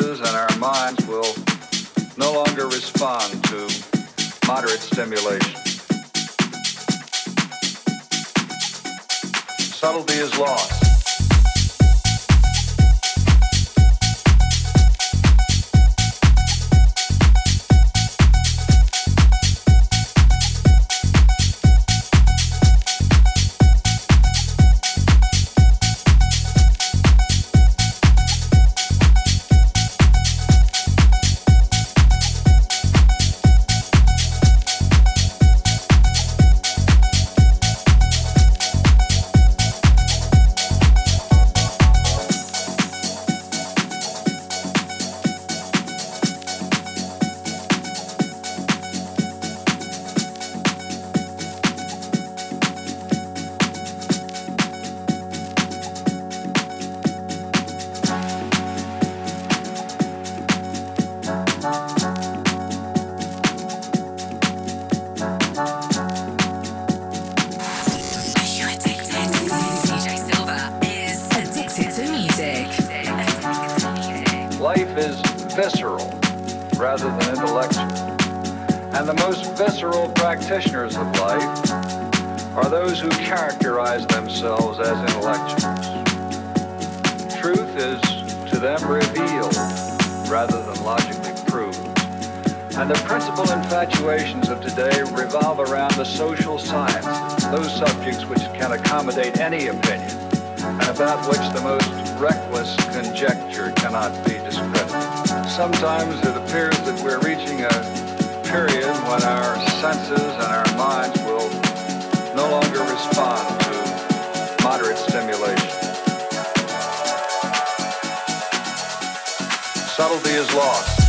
senses and our minds will no longer respond to moderate stimulation. Subtlety is lost. is lost.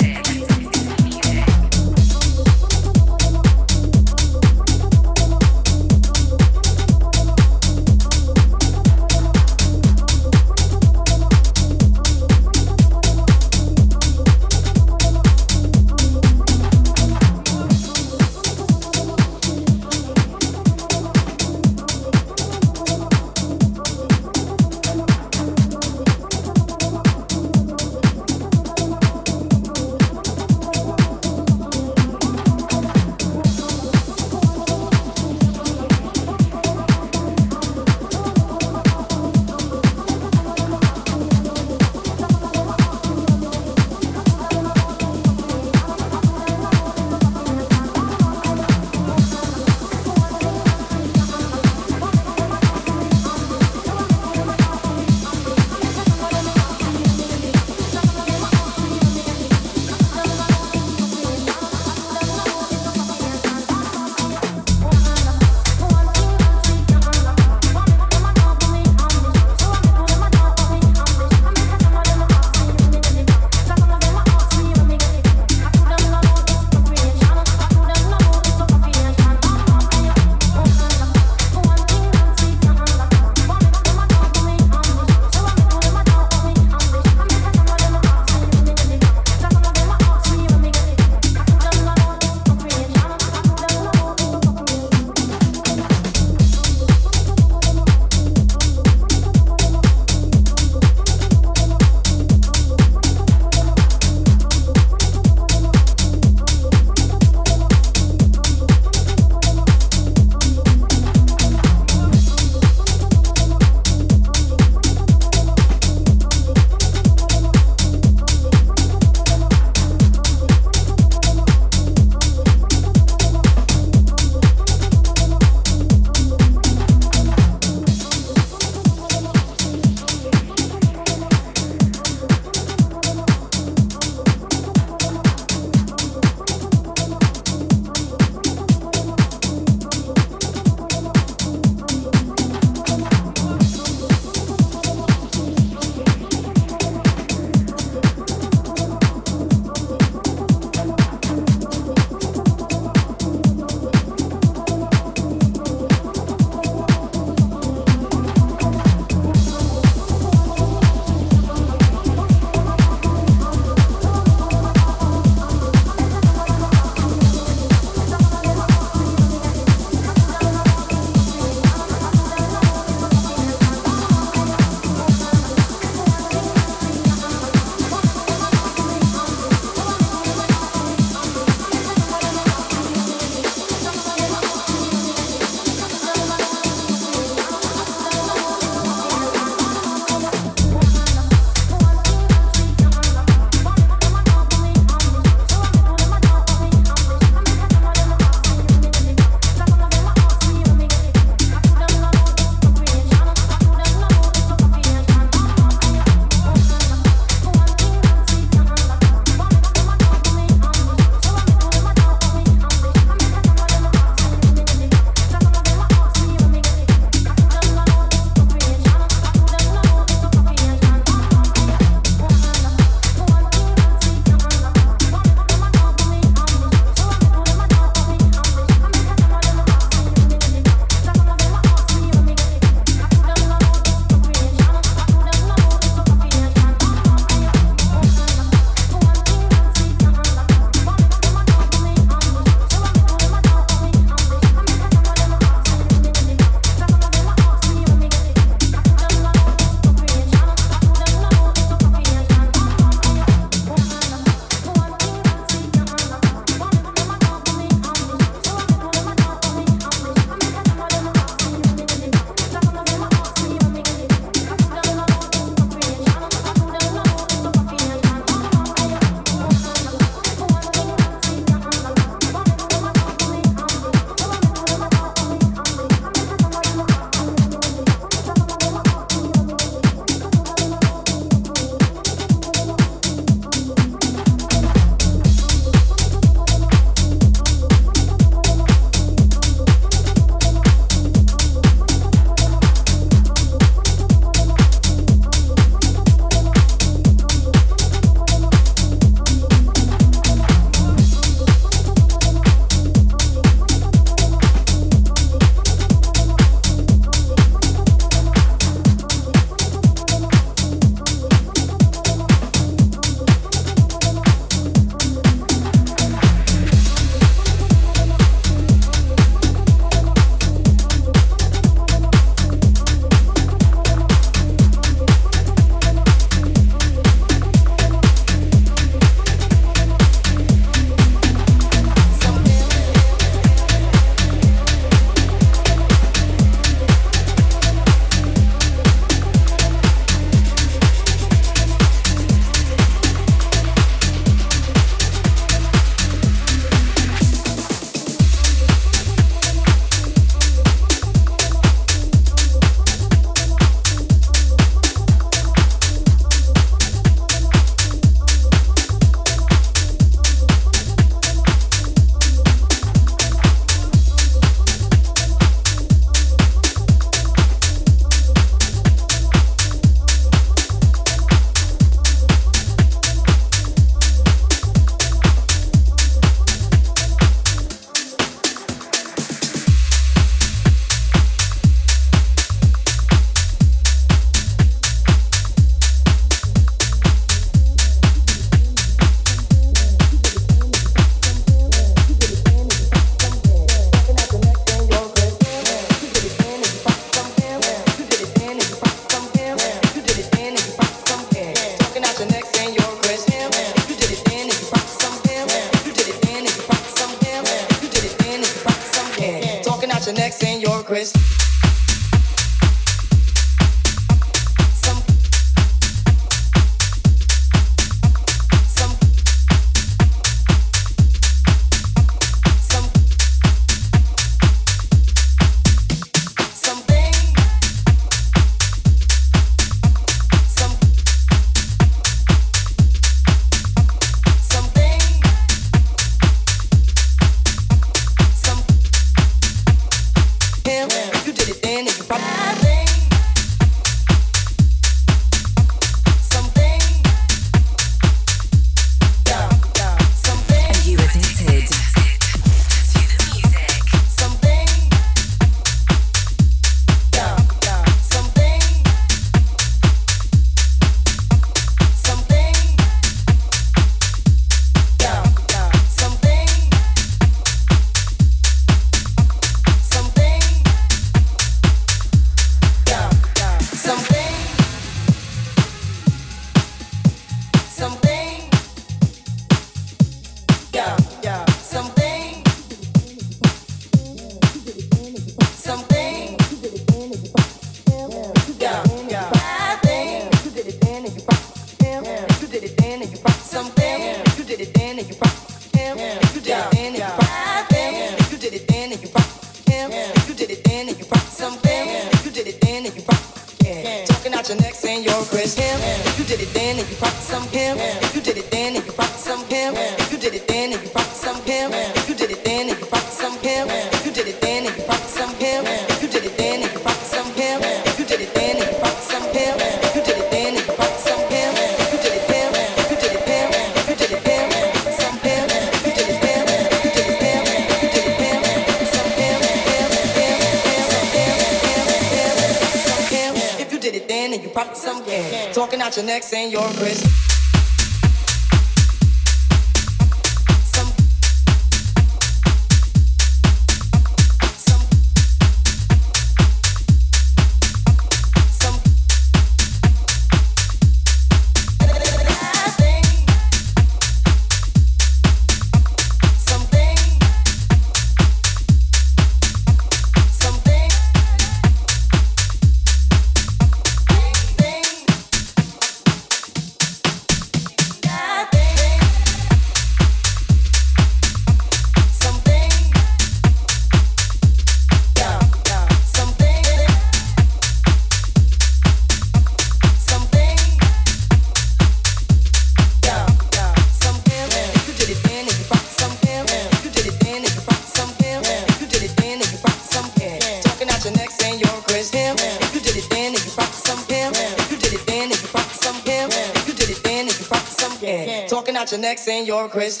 Next and your Chris.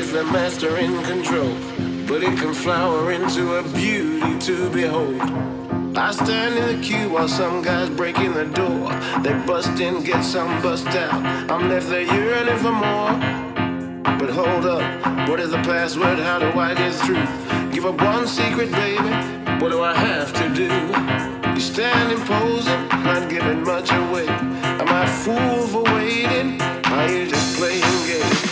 Circumstances, the master in control. But it can flower into a beauty to behold. I stand in the queue while some guys break in the door. They bust in, get some bust out. I'm left there yearning for more. But hold up, what is the password? How do I get through? Give up one secret, baby. What do I have to do? You stand imposing, not giving much away. Am I fool for waiting? Are you just playing games?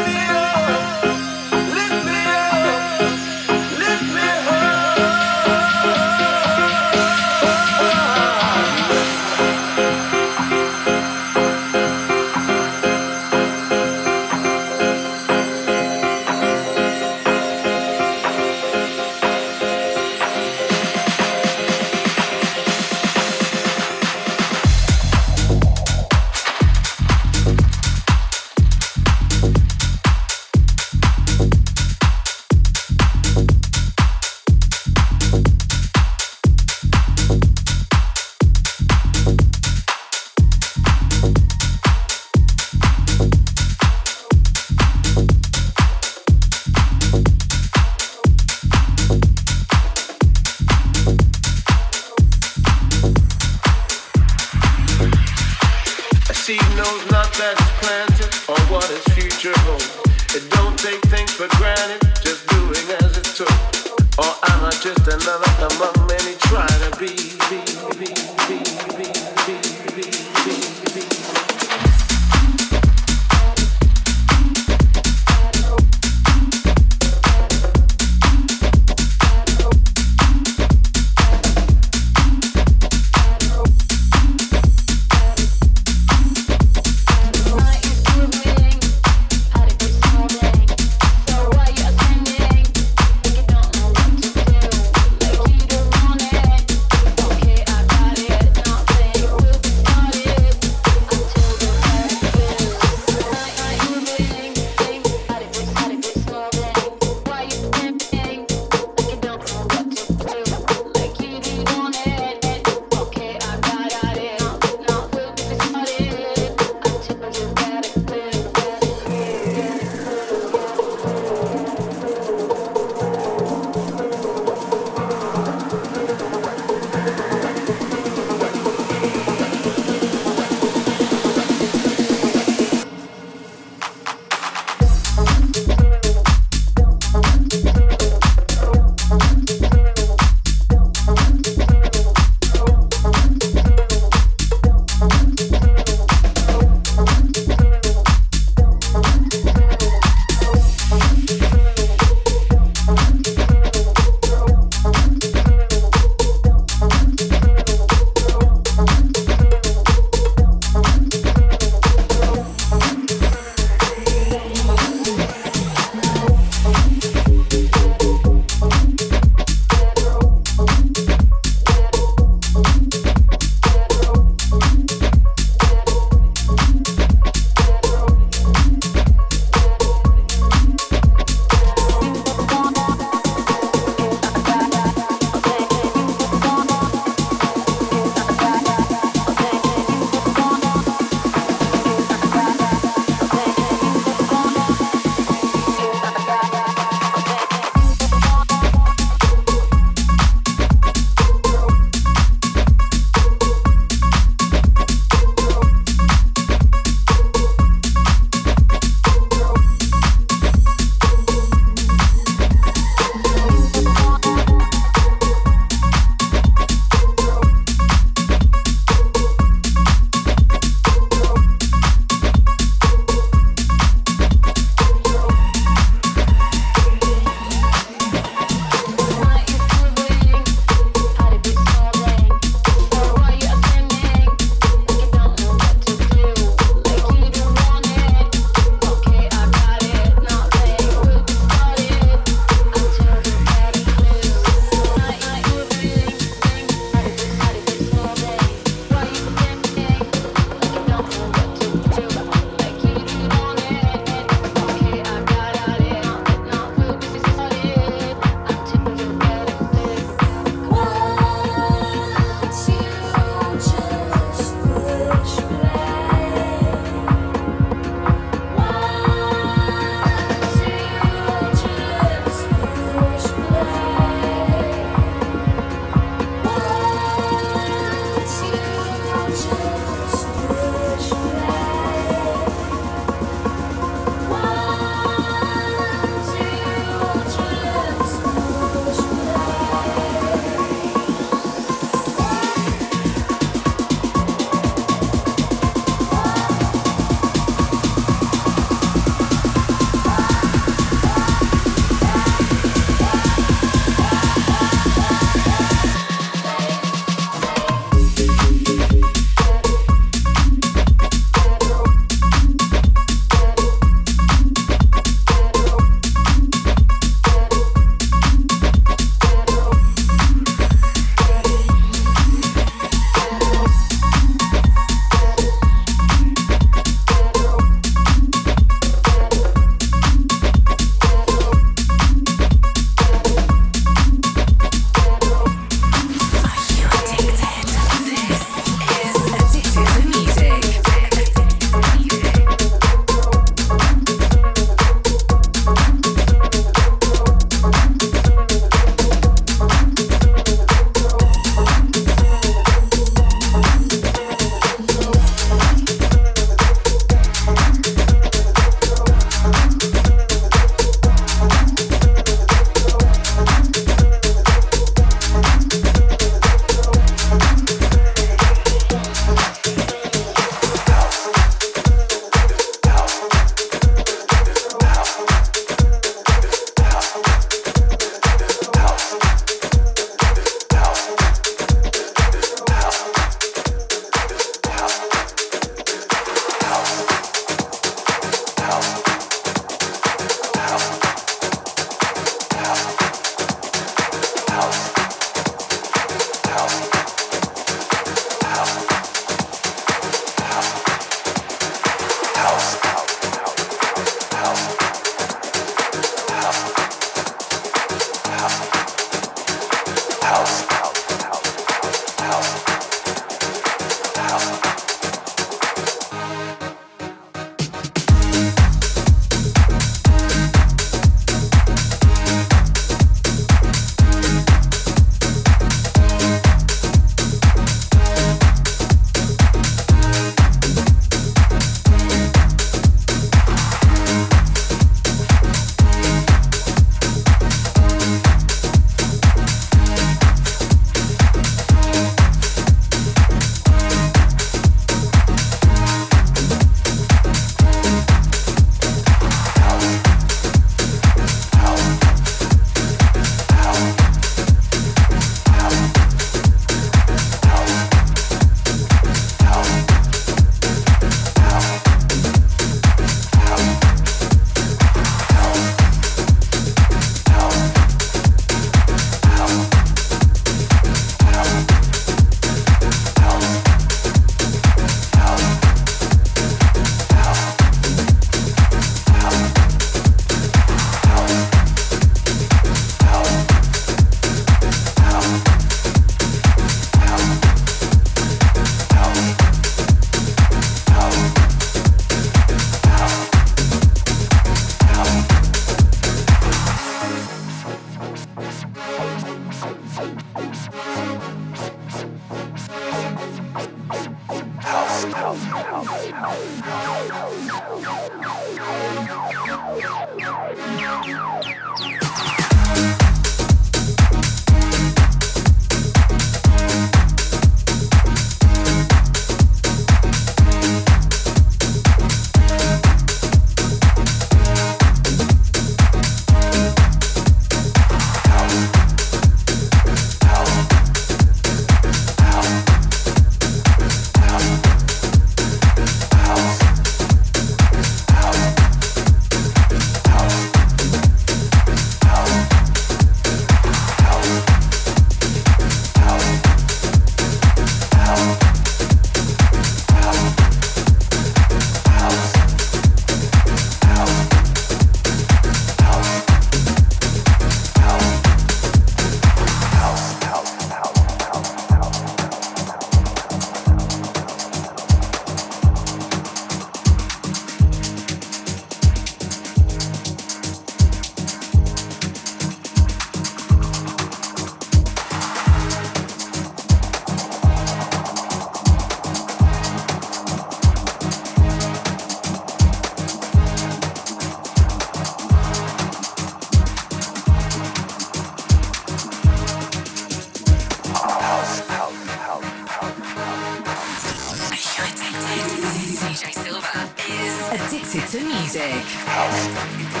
Music.